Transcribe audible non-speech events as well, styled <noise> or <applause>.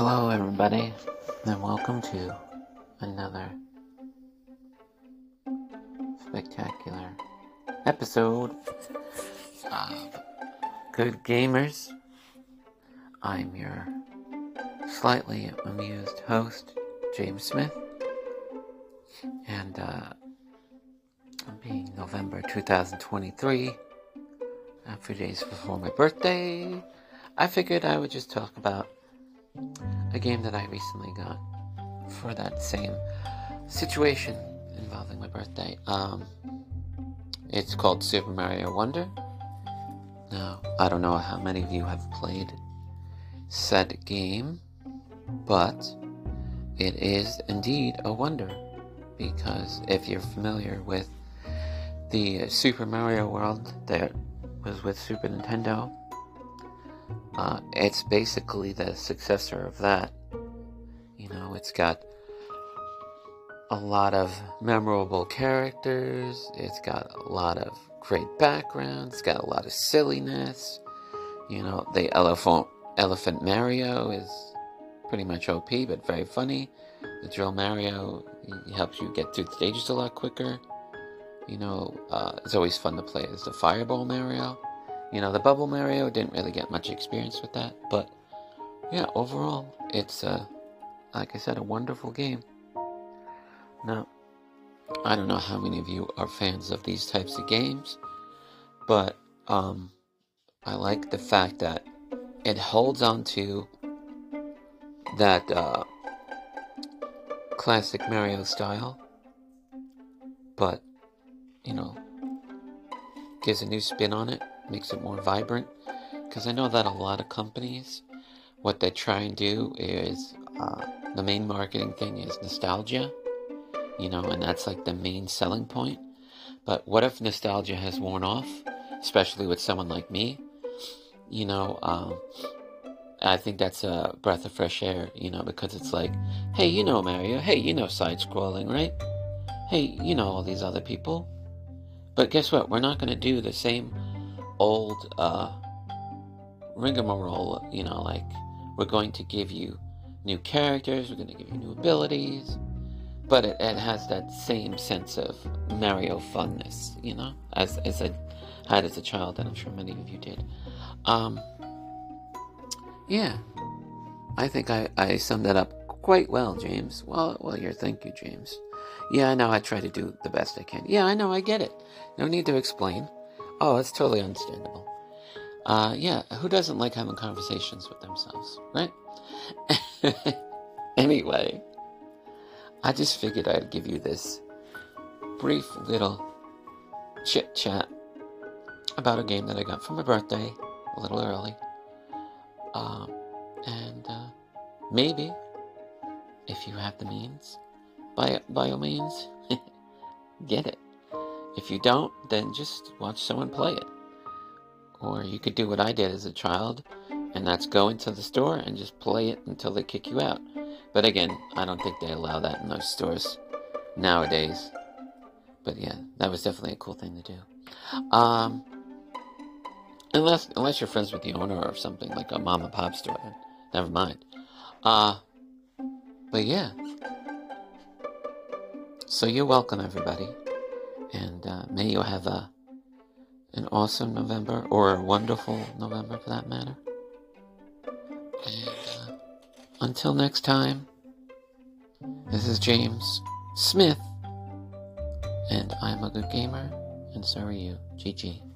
Hello, everybody, and welcome to another spectacular episode of Good Gamers. I'm your slightly amused host, James Smith, and uh, being November 2023, a few days before my birthday, I figured I would just talk about a game that I recently got for that same situation involving my birthday. Um, it's called Super Mario Wonder. Now, I don't know how many of you have played said game, but it is indeed a wonder because if you're familiar with the Super Mario World that was with Super Nintendo, uh, it's basically the successor of that. You know, it's got a lot of memorable characters, it's got a lot of great backgrounds, it's got a lot of silliness. You know, the elephant elephant Mario is pretty much OP but very funny. The drill Mario he helps you get through the stages a lot quicker. You know, uh, it's always fun to play as the Fireball Mario. You know, the Bubble Mario didn't really get much experience with that, but yeah, overall, it's, uh, like I said, a wonderful game. Now, I don't know how many of you are fans of these types of games, but um, I like the fact that it holds on to that uh, classic Mario style, but you know, gives a new spin on it makes it more vibrant. Because I know that a lot of companies, what they try and do is uh, the main marketing thing is nostalgia, you know, and that's like the main selling point. But what if nostalgia has worn off, especially with someone like me? You know, um, I think that's a breath of fresh air, you know, because it's like, hey, you know Mario, hey, you know side scrolling, right? Hey, you know all these other people. But guess what? We're not going to do the same old uh, rigmarole, you know, like we're going to give you new characters, we're going to give you new abilities, but it, it has that same sense of Mario funness, you know, as, as I had as a child, and I'm sure many of you did. Um, yeah, I think I, I summed that up quite well, James. Well, well, here, thank you, James. Yeah, I know I try to do the best I can. Yeah, I know, I get it. No need to explain. Oh, it's totally understandable. Uh, yeah, who doesn't like having conversations with themselves, right? <laughs> anyway, I just figured I'd give you this brief little chit chat about a game that I got for my birthday a little early. Um, and uh, maybe, if you have the means, by, by all means, <laughs> get it. If you don't, then just watch someone play it. Or you could do what I did as a child, and that's go into the store and just play it until they kick you out. But again, I don't think they allow that in those stores nowadays. But yeah, that was definitely a cool thing to do. Um, unless unless you're friends with the owner or something like a mom and pop store, never mind. Uh, but yeah. So you're welcome, everybody. And uh, may you have a an awesome November, or a wonderful November for that matter. And uh, until next time, this is James Smith, and I'm a good gamer, and so are you. GG.